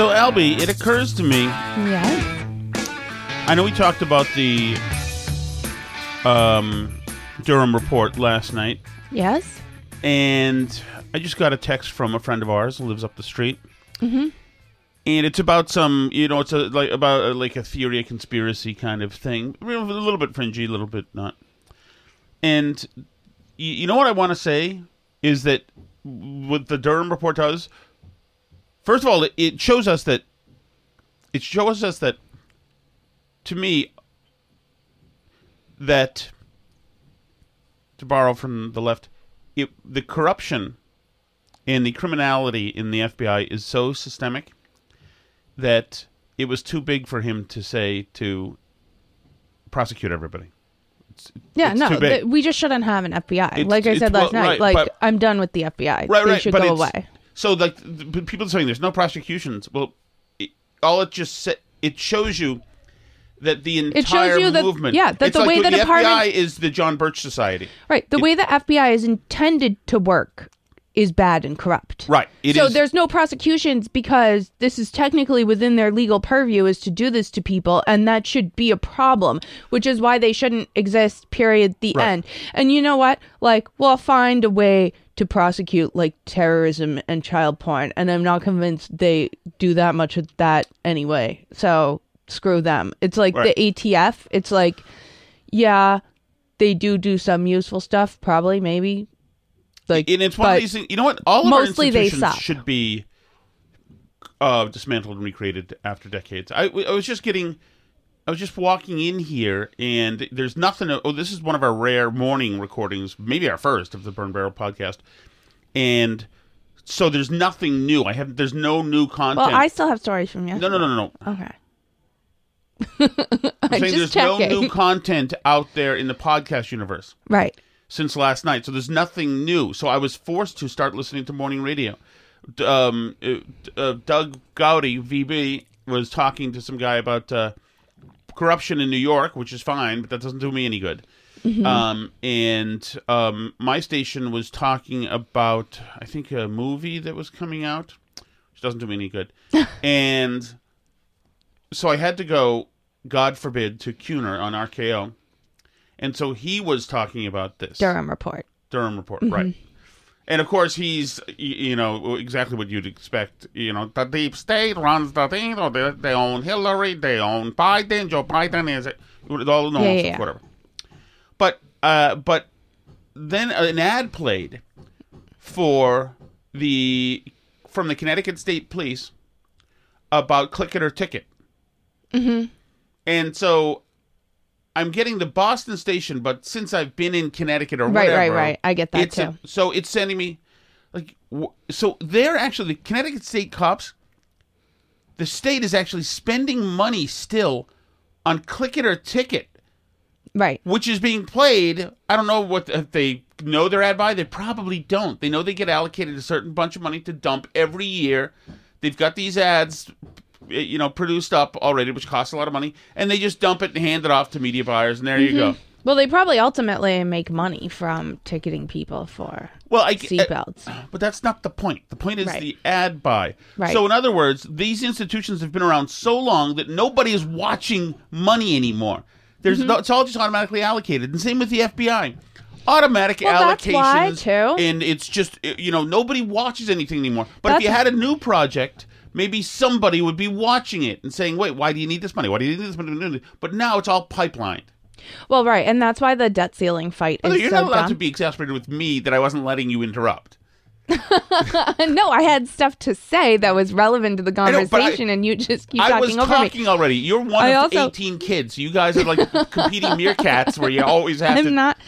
So, Albie, it occurs to me. Yes. I know we talked about the um, Durham report last night, Yes. and I just got a text from a friend of ours who lives up the street. Mm-hmm. And it's about some, you know, it's a, like about a, like a theory, a conspiracy kind of thing. A little bit fringy, a little bit not. And you, you know what I want to say is that what the Durham report does. First of all, it, it shows us that it shows us that to me that to borrow from the left, it, the corruption and the criminality in the FBI is so systemic that it was too big for him to say to prosecute everybody. It's, Yeah, it's no, th- we just shouldn't have an FBI. It's- like I said last well, night, right, like but- I'm done with the FBI. right, they right, should go away. So, like, people are saying there's no prosecutions. Well, it, all it just sa- it shows you that the entire It shows you that- movement, yeah, that the like way the, the FBI is the John Birch Society. Right. The It- way the FBI is intended to work is bad and corrupt. Right. So is- there's no prosecutions because this is technically within their legal purview is to do this to people and that should be a problem, which is why they shouldn't exist period the Right. end. And you know what? Like we'll find a way to prosecute like terrorism and child porn and I'm not convinced they do that much of that anyway. So screw them. It's like Right. the ATF. It's like yeah, they do do some useful stuff probably maybe like and it's one of these things. You know what? All of mostly our institutions should be uh, dismantled and recreated after decades. I, I was just getting, I was just walking in here, and there's nothing. Oh, this is one of our rare morning recordings, maybe our first of the Burn Barrel podcast, and so there's nothing new. I have there's no new content. Well, I still have stories from no, yesterday. no, no, no, no. Okay. I'm saying just there's no new content out there in the podcast universe. Right. since last night. So there's nothing new. So I was forced to start listening to morning radio. Um, uh, uh, Doug Gowdy, VB, was talking to some guy about uh, corruption in New York, which is fine, but that doesn't do me any good. Um, and um, my station was talking about, I think, a movie that was coming out, which doesn't do me any good. and so I had to go, God forbid, to Kuhner on RKO. And so he was talking about this. Durham report. Durham report, right? And of course, he's you know exactly what you'd expect. You know, the deep state runs the thing. Or they, they own Hillary, they own Biden. Joe Biden is all no Yeah, yeah, whatever. But uh, but then an ad played for the from the Connecticut State Police about click it or ticket. Mm-hmm. And so I'm getting the Boston station, but since I've been in Connecticut or Right, right, whatever, right. I get that it's a- too. so it's sending me like w- so they're actually the Connecticut State cops the state is actually spending money still on click it or ticket, Right. which is being played. I don't know what if they know their ad buy. They probably don't. They know they get allocated a certain bunch of money to dump every year. They've got these ads, you know, produced up already, which costs a lot of money, and they just dump it and hand it off to media buyers, and there you go. Well, they probably ultimately make money from ticketing people for Well, I seatbelts. But that's not the point. The point is Right. the ad buy. Right. So, in other words, these institutions have been around so long that nobody is watching money anymore. There's Mm-hmm. no, it's all just automatically allocated. And same with the FBI. Automatic Well, that's allocations, and it's just uh, you know nobody watches anything anymore. But if you had a new project, maybe somebody would be watching it and saying, "Wait, why do you need this money? Why do you need this money?" But now it's all pipelined. Well, right, and that's why the debt ceiling fight Although is you're so not allowed dumb. to be exasperated with me that I wasn't letting you interrupt. no, I had stuff to say that was relevant to the know, I- conversation, and you just keep I talking was over talking me. already. You're one I of also- 18 kids. You guys are like competing meerkats where you always have to. I'm not.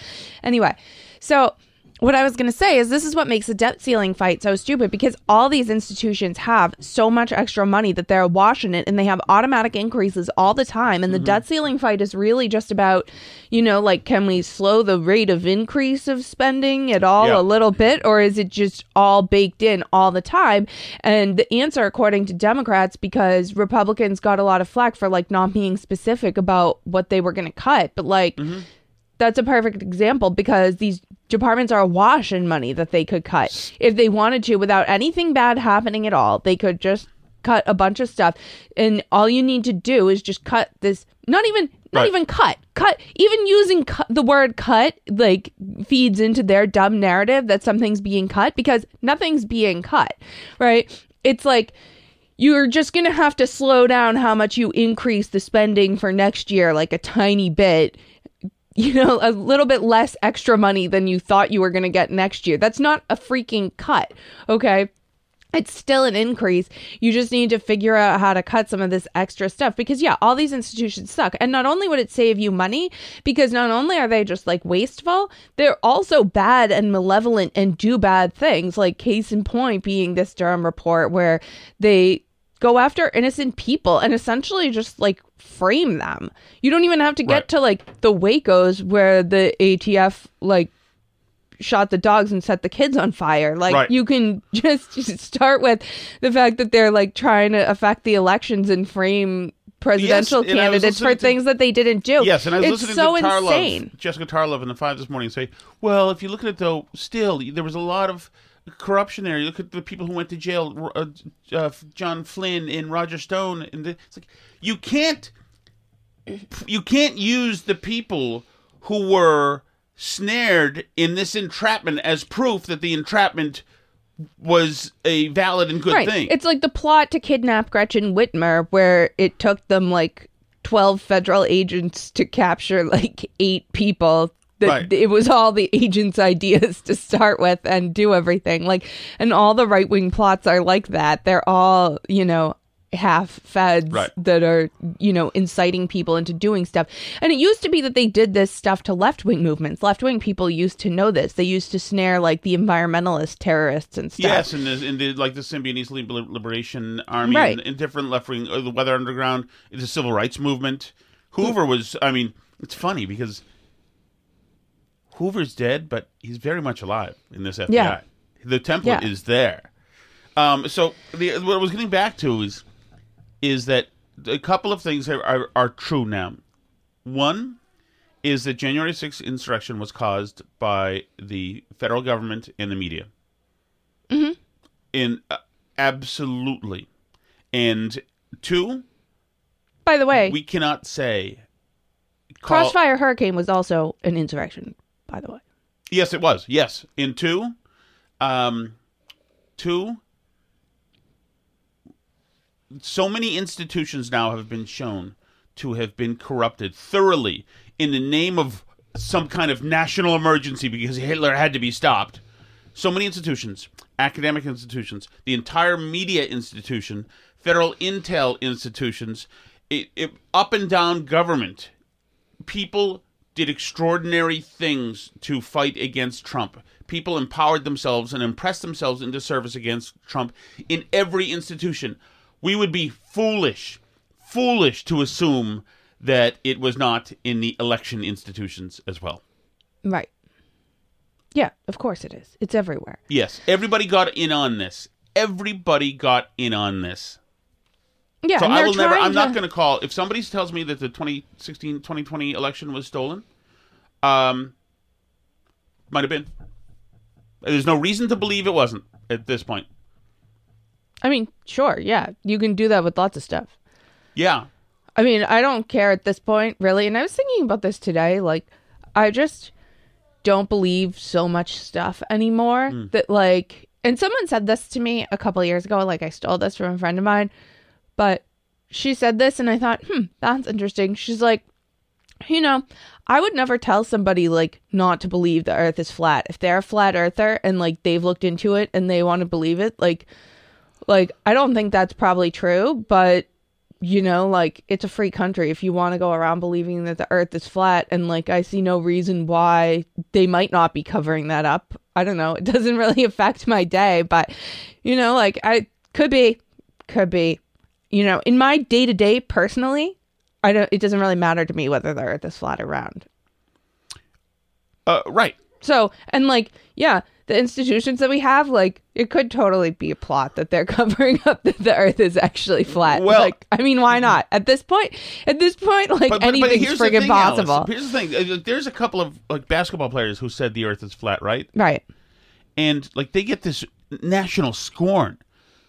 Anyway, so what I was going to say is this is what makes the debt ceiling fight so stupid because all these institutions have so much extra money that they're washing it and they have automatic increases all the time. And the mm-hmm. debt ceiling fight is really just about, you know, like, can we slow the rate of increase of spending at all Yeah. a little bit or is it just all baked in all the time? And the answer, according to Democrats, because Republicans got a lot of flack for like not being specific about what they were going to cut, but like, mm-hmm. that's a perfect example because these departments are awash in money that they could cut. If they wanted to without anything bad happening at all they could just cut a bunch of stuff. And all you need to do is just cut this not even not Right. even cut cut even using cut, the word cut like feeds into their dumb narrative that something's being cut because nothing's being cut right? It's like you're just going to have to slow down how much you increase the spending for next year like a tiny bit you know, a little bit less extra money than you thought you were going to get next year. That's not a freaking cut, okay? It's still an increase. You just need to figure out how to cut some of this extra stuff because, yeah, all these institutions suck. And not only would it save you money, because not only are they just like wasteful, they're also bad and malevolent and do bad things. Like, case in point being this Durham report where they go after innocent people and essentially just like frame them. You don't even have to get Right. to like the Wacos where the ATF like shot the dogs and set the kids on fire. Like Right. you can just, just start with the fact that they're like trying to affect the elections and frame presidential and candidates for to- things that they didn't do. Yes, and I was it's listening so to Tarlov, insane. Jessica Tarlov in the Five this morning say, well, if you look at it though, still there was a lot of corruption there. You look at the people who went to jail, uh, uh, John Flynn and Roger Stone, and the, it's like you can't you can't use the people who were snared in this entrapment as proof that the entrapment was a valid and good right. thing. It's like the plot to kidnap Gretchen Whitmer, where it took them like 12 federal agents to capture like eight people. That Right. It was all the agents' ideas to start with and do everything. Like, and all the right wing plots are like that. They're all, you know, half feds Right. that are, you know, inciting people into doing stuff. And it used to be that they did this stuff to left wing movements. Left wing people used to know this. They used to snare like the environmentalist terrorists and stuff. Yes, and the, and the, like the Symbionese Liberation Army Right. and, and different left wing, uh, the Weather Underground, the Civil Rights Movement. Hoover was, I mean, it's funny because Hoover's dead, but he's very much alive in this FBI. Yeah. The template Yeah. is there. Um, so the, what I was getting back to is is that a couple of things are, are, are true now. One is that January 6th insurrection was caused by the federal government and the media. Mm-hmm. In uh, absolutely, and two, By the way, we cannot say call- Crossfire Hurricane was also an insurrection, by the way. Yes, it was. Yes, in two, um, two. So many institutions now have been shown to have been corrupted thoroughly in the name of some kind of national emergency because Hitler had to be stopped. So many institutions, academic institutions, the entire media institution, federal intel institutions, it, it, up and down government people did extraordinary things to fight against Trump. People empowered themselves and impressed themselves into service against Trump in every institution. we would be foolish, foolish to assume that it was not in the election institutions as well. Right. Yeah, of course it is. It's everywhere. Yes, everybody got in on this. Everybody got in on this. Yeah, So I will never. I'm not going to call if somebody tells me that the 2016 2020 election was stolen. Um, might have been. There's no reason to believe it wasn't at this point. I mean, sure, yeah, you can do that with lots of stuff. Yeah, I mean, I don't care at this point, really. And I was thinking about this today. Like, I just don't believe so much stuff anymore that, like, and someone said this to me a couple years ago. Like, I stole this from a friend of mine, but she said this, and I thought, hmm, that's interesting. She's like, you know, I would never tell somebody like not to believe the earth is flat. If they're a flat earther and like they've looked into it and they want to believe it, like like I don't think that's probably true, but you know, like it's a free country. If you want to go around believing that the earth is flat and like I see no reason why they might not be covering that up. I don't know. It doesn't really affect my day, but you know, like I could be could be you know, in my day-to-day personally, I don't it doesn't really matter to me whether the earth is flat or round. uh, right. So, and like, yeah, the institutions that we have, like, it could totally be a plot that they're covering up that the Earth is actually flat. Well- like, I mean, why not? At this point, at this point, like, anything's here's the friggin' thing, Alice. possible. Here's the thing: Uh, there's a couple of like basketball players who said the Earth is flat, right? Right. And like they get this national scorn.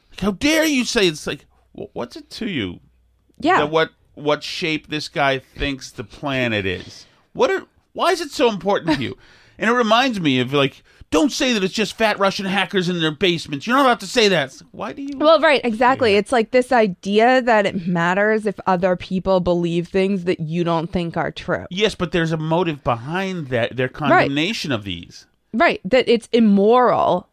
Like, how dare you say it's like? Wh- What's it to you? Yeah. that what what shape this guy thinks the planet is. What are why is it so important to you? And it reminds me of like don't say that it's just fat Russian hackers in their basements. You're not allowed to say that. Why do you Well, right, exactly. It's like this idea that it matters if other people believe things that you don't think are true. Yes, but there's a motive behind that their condemnation of these. Right. That it's immoral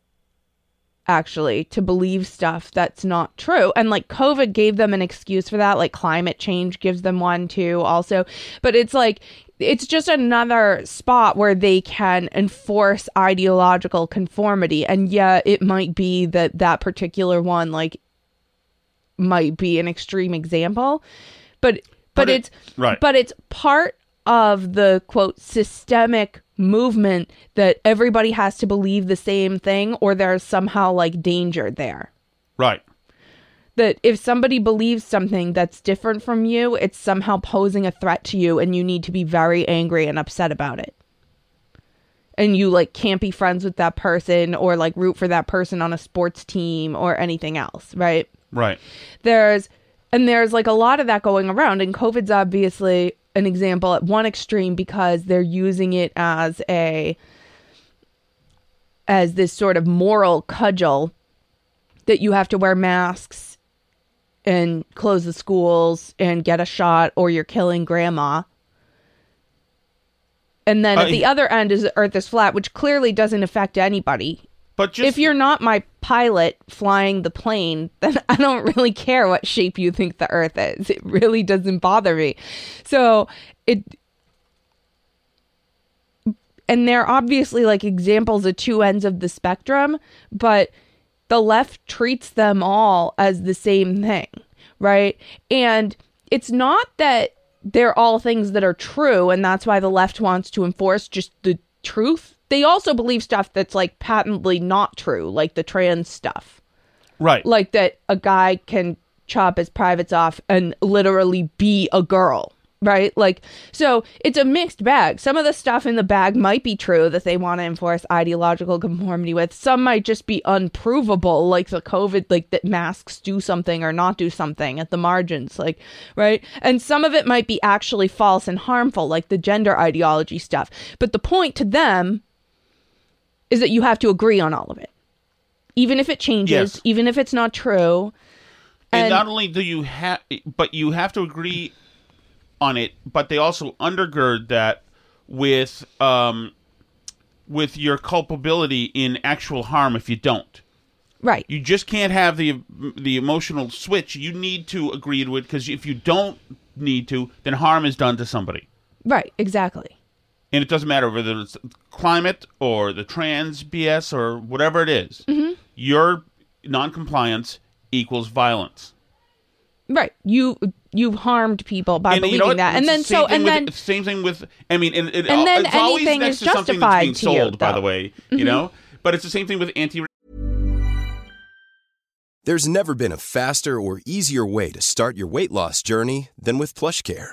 actually to believe stuff that's not true. And like COVID gave them an excuse for that. Like climate change gives them one too, also. But it's like, it's just another spot where they can enforce ideological conformity. And yeah, it might be that that particular one, like, might be an extreme example. But, but, But it- it's, right. but it's part of the quote systemic movement that everybody has to believe the same thing or there's somehow like danger there Right. that if somebody believes something that's different from you it's somehow posing a threat to you and you need to be very angry and upset about it and you like can't be friends with that person or like root for that person on a sports team or anything else right Right. there's and there's like a lot of that going around and covid's obviously an example at one extreme because they're using it as a as this sort of moral cudgel that you have to wear masks and close the schools and get a shot or you're killing grandma. And then uh, at I- the other end is the earth is flat which clearly doesn't affect anybody But just if you're not my pilot flying the plane, then I don't really care what shape you think the earth is. It really doesn't bother me. So it and they're obviously like examples of two ends of the spectrum, but the left treats them all as the same thing, right? And it's not that they're all things that are true, and that's why the left wants to enforce just the truth. They also believe stuff that's like patently not true, like the trans stuff. Right. like that a guy can chop his privates off and literally be a girl right? Like so it's a mixed bag. Some of the stuff in the bag might be true that they want to enforce ideological conformity with. Some might just be unprovable like the covid like that masks do something or not do something at the margins like right? And some of it might be actually false and harmful like the gender ideology stuff. But the point to them is that you have to agree on all of it even if it changes, Yes. even if it's not true. and, and- not only do you have, but you have to agree on it. But they also undergird that with um, with your culpability in actual harm if you don't. Right. You just can't have the the emotional switch. You need to agree to it because if you don't need to, then harm is done to somebody. Right, exactly. And it doesn't matter whether it's climate or the trans BS or whatever it is. Mm-hmm. Your noncompliance equals violence. Right. You you've harmed people by and believing you know that, and then same so thing and with- then it's the same thing with. I mean, and, it, And then it's always anything next is to something that's being justified to you, sold. by the way, Mm-hmm. you know. But it's the same thing with anti. There's never been a faster or easier way to start your weight loss journey than with PlushCare.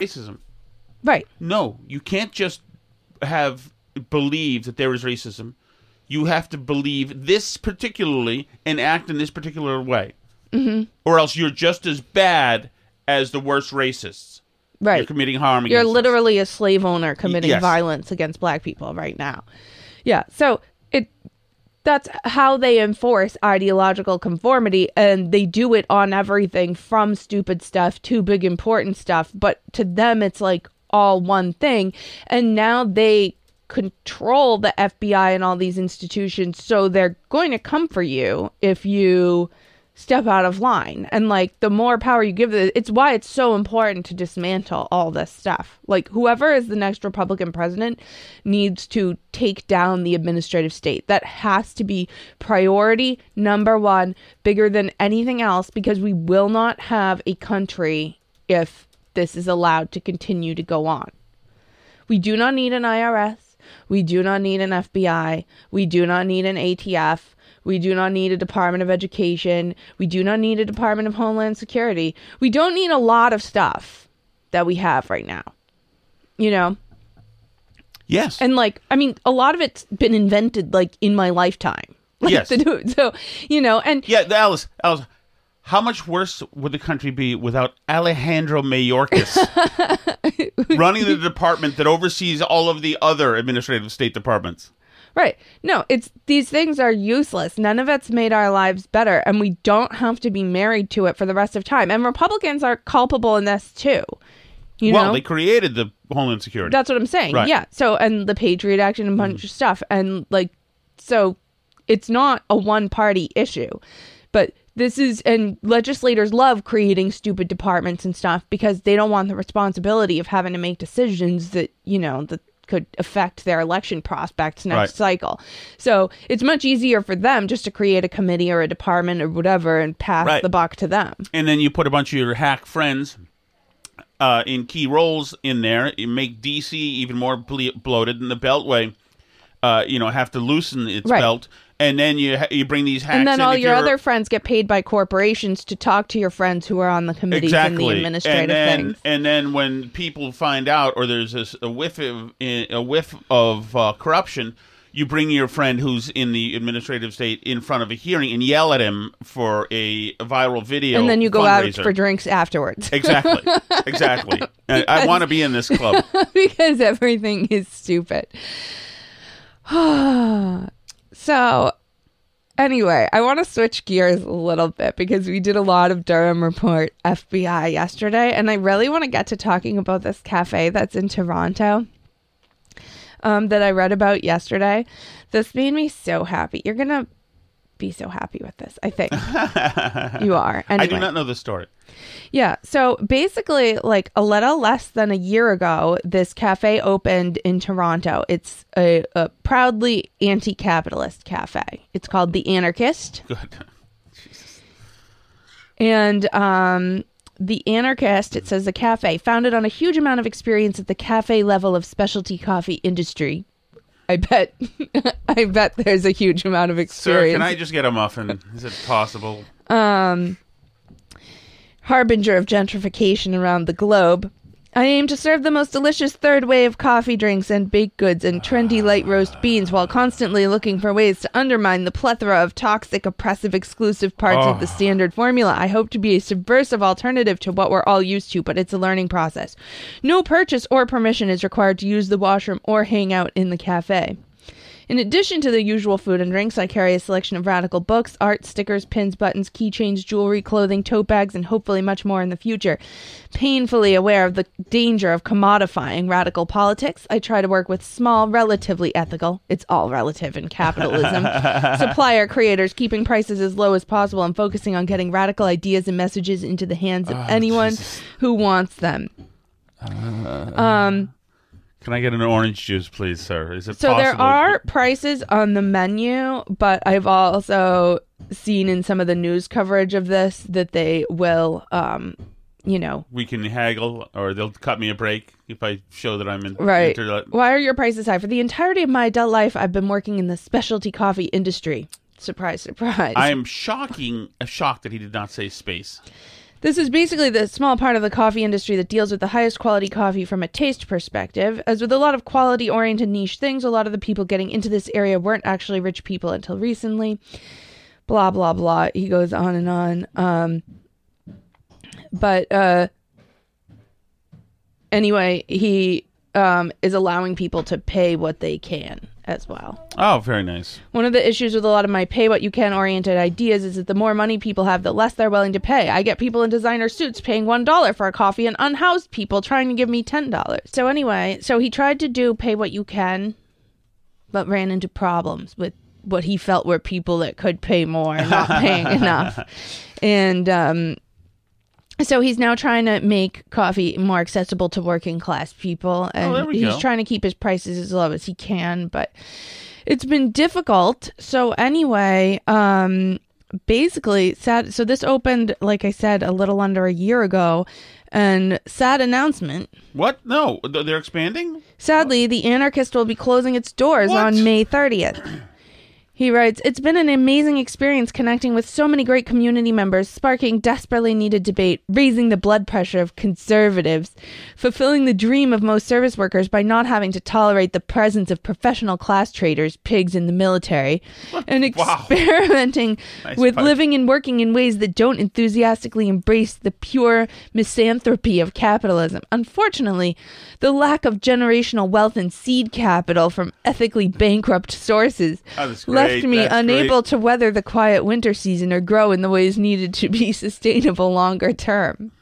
Racism. right. No, you can't just have believe that there is racism. You have to believe this particularly and act in this particular way, mm-hmm. or else you're just as bad as the worst racists. Right. You're committing harm. You're against us. literally a slave owner committing yes. violence against black people right now. Yeah. So that's how they enforce ideological conformity and they do it on everything from stupid stuff to big important stuff, but to them it's like all one thing. And now they control the FBI and all these institutions so they're going to come for you if you step out of line. And like the more power you give it it's why it's so important to dismantle all this stuff. Like whoever is the next republican president needs to take down the administrative state. That has to be priority number one bigger than anything else because we will not have a country if this is allowed to continue to go on. We do not need an irs we do not need an fbi we do not need an atf we do not need a Department of Education. We do not need a Department of Homeland Security. We don't need a lot of stuff that we have right now. You know? Yes. And like, I mean, a lot of it's been invented like in my lifetime. Like, Yes. to do it. So, you know, and yeah, Alice, Alice, how much worse would the country be without Alejandro Mayorkas running the department that oversees all of the other administrative state departments? Right. No, it's these things are useless. None of it's made our lives better, and we don't have to be married to it for the rest of time. And Republicans are culpable in this too. You well, know, they created the Homeland Security. That's what I'm saying. Right. Yeah. So and the Patriot Act and a bunch mm-hmm. of stuff, and like, so it's not a one party issue, but this is and legislators love creating stupid departments and stuff because they don't want the responsibility of having to make decisions that you know that could affect their election prospects next Right. cycle. So it's much easier for them just to create a committee or a department or whatever and pass Right. the buck to them. and then you put a bunch of your hack friends uh, in key roles in there. You make DC even more ble- bloated, and the Beltway, uh, you know, have to loosen its Right. belt. And then you you bring these hacks, And then all your other friends get paid by corporations to talk to your friends who are on the committees exactly and the administrative and then, things. And then when people find out, or there's this, a whiff of a whiff of uh, corruption, you bring your friend who's in the administrative state in front of a hearing and yell at him for a viral video. And then you go out for drinks afterwards Exactly, exactly. And I want to be in this club. because everything is stupid. so, anyway, I want to switch gears a little bit because we did a lot of Durham Report FBI yesterday, and I really want to get to talking about this cafe that's in Toronto. Um, that I read about yesterday. This made me so happy. You're gonna be so happy with this. I think you are. Anyway. I do not know the story. Yeah. So basically, like a little less than a year ago, this cafe opened in Toronto. It's a, a proudly anti capitalist cafe. It's called The Anarchist. Good. Jesus. And um, The Anarchist, it says a cafe founded on a huge amount of experience at the cafe level of specialty coffee industry. I bet, I bet there's a huge amount of experience. Sir, can I just get a muffin? Is it possible? Um, harbinger of gentrification around the globe. I aim to serve the most delicious third wave of coffee drinks and baked goods and trendy light roast beans while constantly looking for ways to undermine the plethora of toxic, oppressive, exclusive parts of the standard formula. I hope to be a subversive alternative to what we're all used to, but it's a learning process. No purchase or permission is required to use the washroom or hang out in the cafe. In addition to the usual food and drinks, I carry a selection of radical books, art, stickers, pins, buttons, keychains, jewelry, clothing, tote bags, and hopefully much more in the future. Painfully aware of the danger of commodifying radical politics, I try to work with small, relatively ethical, it's all relative in capitalism, supplier creators, keeping prices as low as possible and focusing on getting radical ideas and messages into the hands of anyone who wants them. um, Can I get an orange juice, please, sir? Is it so there are prices on the menu, but I've also seen in some of the news coverage of this that they will, um, you know, We can haggle, or they'll cut me a break if I show that I'm in. right. inter- Why are your prices high? For the entirety of my adult life, I've been working in the specialty coffee industry. Surprise, surprise. I am shocking, uh, shocked that he did not say space. This is basically the small part of the coffee industry that deals with the highest quality coffee from a taste perspective. As with a lot of quality oriented niche things, a lot of the people getting into this area weren't actually rich people until recently. Blah, blah, blah. He goes on and on. Um, but uh, anyway, he um, is allowing people to pay what they can as well. Oh, very nice. One of the issues with a lot of my pay what you can oriented ideas is that the more money people have, the less they're willing to pay. I get people in designer suits paying $1 for a coffee and unhoused people trying to give me $10. So, anyway, so he tried to do pay what you can, but ran into problems with what he felt were people that could pay more and not paying enough. And, um, so he's now trying to make coffee more accessible to working class people, and Oh, there we he's go. trying to keep his prices as low as he can. But it's been difficult. So anyway, um, basically, sad. So this opened, like I said, a little under a year ago, and sad announcement. What? No, they're expanding. Sadly, the Anarchist will be closing its doors What? on May 30th. He writes, It's been an amazing experience connecting with so many great community members, sparking desperately needed debate, raising the blood pressure of conservatives, fulfilling the dream of most service workers by not having to tolerate the presence of professional class traders, pigs in the military, and Wow. experimenting Nice with living and working in ways that don't enthusiastically embrace the pure misanthropy of capitalism. Unfortunately, the lack of generational wealth and seed capital from ethically bankrupt sources Oh, left me That's unable great. to weather the quiet winter season or grow in the ways needed to be sustainable longer term.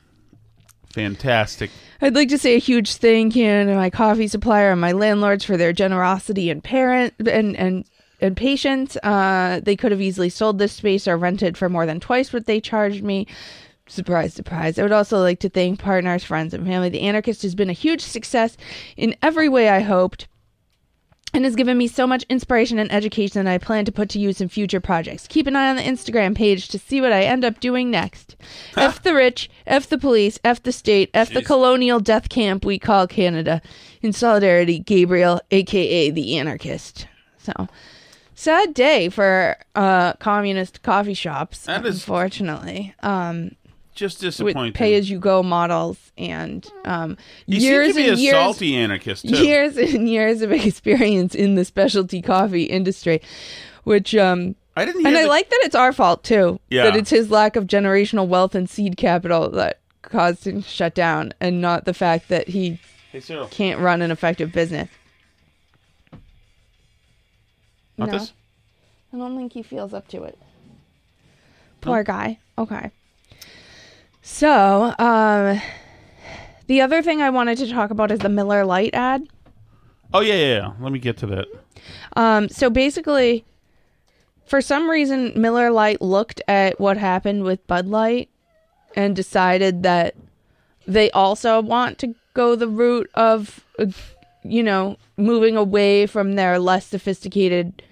Fantastic. I'd like to say a huge thank you to my coffee supplier and my landlords for their generosity and parent and and and patience. Uh, they could have easily sold this space or rented for more than twice what they charged me. Surprise, surprise. I would also like to thank partners, friends, and family. The Anarchist has been a huge success in every way I hoped and has given me so much inspiration and education that I plan to put to use in future projects. Keep an eye on the Instagram page to see what I end up doing next. F the rich, F the police, F the state, F the colonial death camp we call Canada. In solidarity, Gabriel, aka the anarchist. So, sad day for uh, communist coffee shops, That is- unfortunately. Um, Just with disappointing. pay as you go models and um, you years seem to be and a years salty anarchist too. years and years of experience in the specialty coffee industry, which um I didn't hear and I like that it's our fault too. Yeah. That it's his lack of generational wealth and seed capital that caused him to shut down and not the fact that he Hey, can't run an effective business. Want No. this? I don't think he feels up to it. Poor guy. Okay. So, um the other thing I wanted to talk about is the Miller Lite ad. Oh yeah, yeah, yeah. Let me get to that. Um, so basically, for some reason, Miller Lite looked at what happened with Bud Light and decided that they also want to go the route of, uh, you know, moving away from their less sophisticated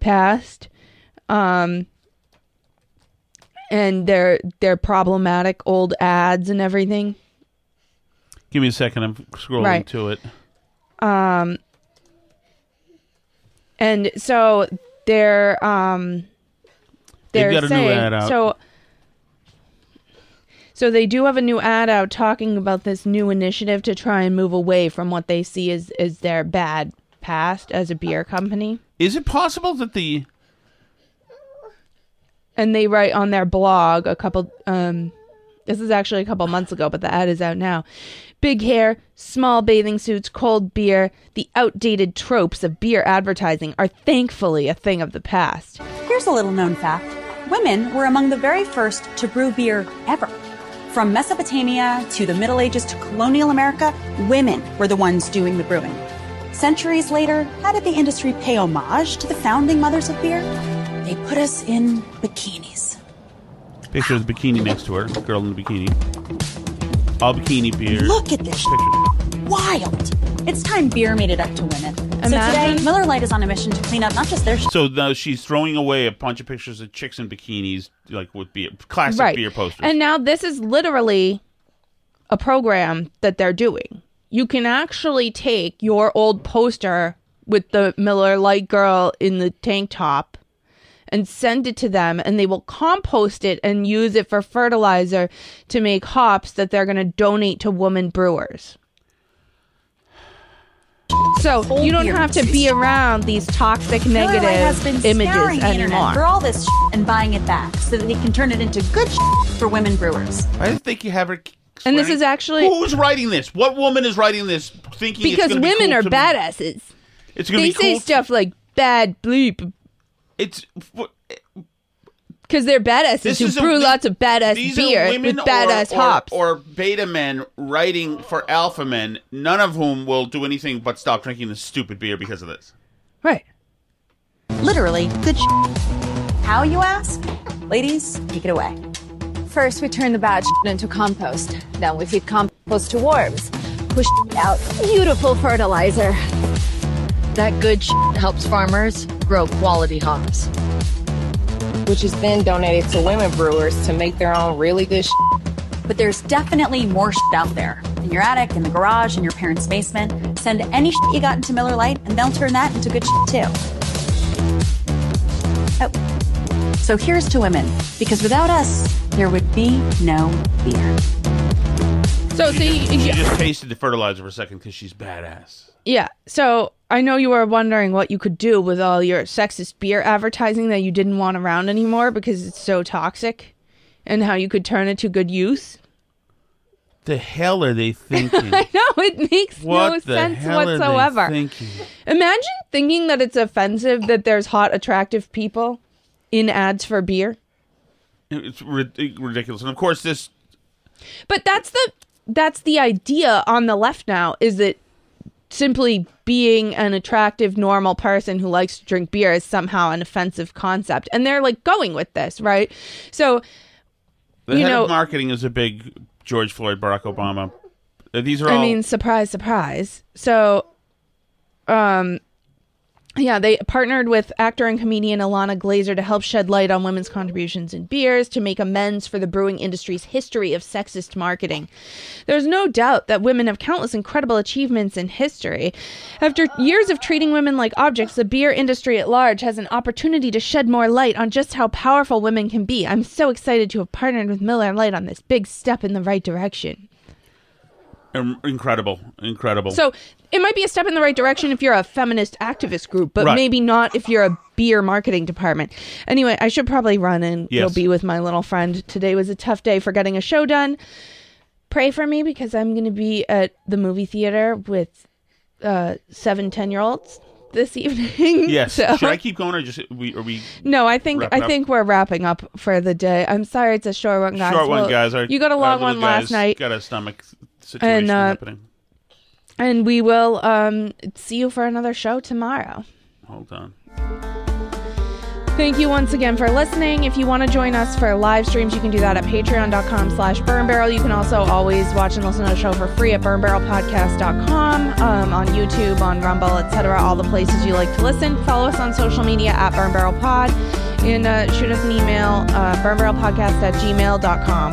past. Um, and their their problematic old ads and everything. Give me a second. I'm scrolling Right. to it. Um, and so they're um They've they're got a new saying ad out. so. So they do have a new ad out talking about this new initiative to try and move away from what they see as, is their bad past as a beer company. Is it possible that the And they write on their blog a couple um this is actually a couple months ago, but the ad is out now. Big hair, small bathing suits, cold beer, the outdated tropes of beer advertising are thankfully a thing of the past. Here's a little known fact women were among the very first to brew beer ever. From Mesopotamia to the Middle Ages to colonial America, women were the ones doing the brewing. Centuries later, how did the industry pay homage to the founding mothers of beer? They put us in bikinis. picture of the bikini next to her, girl in the bikini, all bikini beer. Look at this. Picture. Wild. It's time beer made it up to women. So today, Miller Lite is on a mission to clean up not just their sh- So now she's throwing away a bunch of pictures of chicks in bikinis, like with beer, classic right. beer posters. And now this is literally a program that they're doing. You can actually take your old poster with the Miller Lite girl in the tank top and send it to them and they will compost it and use it for fertilizer to make hops that they're going to donate to woman brewers. So you don't beer have to be around these toxic Miller Lite has negative images anymore. for all this and buying it back so that they can turn it into good for women brewers. I didn't think you have her. And this is actually- who's writing this? What woman is writing this? Thinking because gonna be women cool are to- badasses. It's going to They be say cool. stuff like bad bleep It's eh, because they're badasses this who is a- brew lots of badass these beer are women with badass or, hops. or, or beta men writing for alpha men, none of whom will do anything but stop drinking this stupid beer because of this. right. Literally, good sh- How, you ask? Ladies, take it away. First, we turn the bad shit into compost. Then we feed compost to worms. Push out beautiful fertilizer. That good shit helps farmers grow quality hops. which is then donated to women brewers to make their own really good shit. But there's definitely more sh- out there. In your attic, in the garage, in your parents' basement. Send any sh- you got into Miller Lite, and they'll turn that into good sh- too. Oh. So here's to women, because without us, there would be no beer. So see, She yeah, just tasted the fertilizer for a second because she's badass. yeah. So I know you were wondering what you could do with all your sexist beer advertising that you didn't want around anymore because it's so toxic, and how you could turn it to good use. The hell are they thinking? I know it makes what no the sense hell whatsoever. Are they thinking? Imagine thinking that it's offensive that there's hot, attractive people in ads for beer. It's ridiculous, and of course, this But that's the that's the idea on the left now is that simply being an attractive normal person who likes to drink beer is somehow an offensive concept and they're like going with this right so the You know- marketing is a big George Floyd, Barack Obama. These are all. i mean surprise surprise so um yeah, they partnered with actor and comedian Ilana Glazer to help shed light on women's contributions in beers to make amends for the brewing industry's history of sexist marketing. There's no doubt that women have countless incredible achievements in history. After years of treating women like objects, the beer industry at large has an opportunity to shed more light on just how powerful women can be. I'm so excited to have partnered with Miller Lite on this big step in the right direction. Incredible, incredible. So it might be a step in the right direction if you're a feminist activist group, but Right. maybe not if you're a beer marketing department. Anyway, I should probably run and Yes. go be with my little friend. Today was a tough day for getting a show done. Pray for me because I'm going to be at the movie theater with uh, seven, ten year olds this evening. yes, So- should I keep going or just we? Are we No, I think I up? think we're wrapping up for the day. I'm sorry it's a short one, guys. short one, guys? Our, you got a long one last night. Got a stomach situation And, uh, happening. and we will um, see you for another show tomorrow. Hold on. Thank you once again for listening. If you want to join us for live streams, you can do that at patreon.com slash burn barrel. You can also always watch and listen to the show for free at burnbarrelpodcast.com, um, on YouTube, on Rumble, etc. All the places you like to listen. Follow us on social media at Burn Barrel Pod and uh, shoot us an email, uh, burnbarrelpodcast at gmail.com.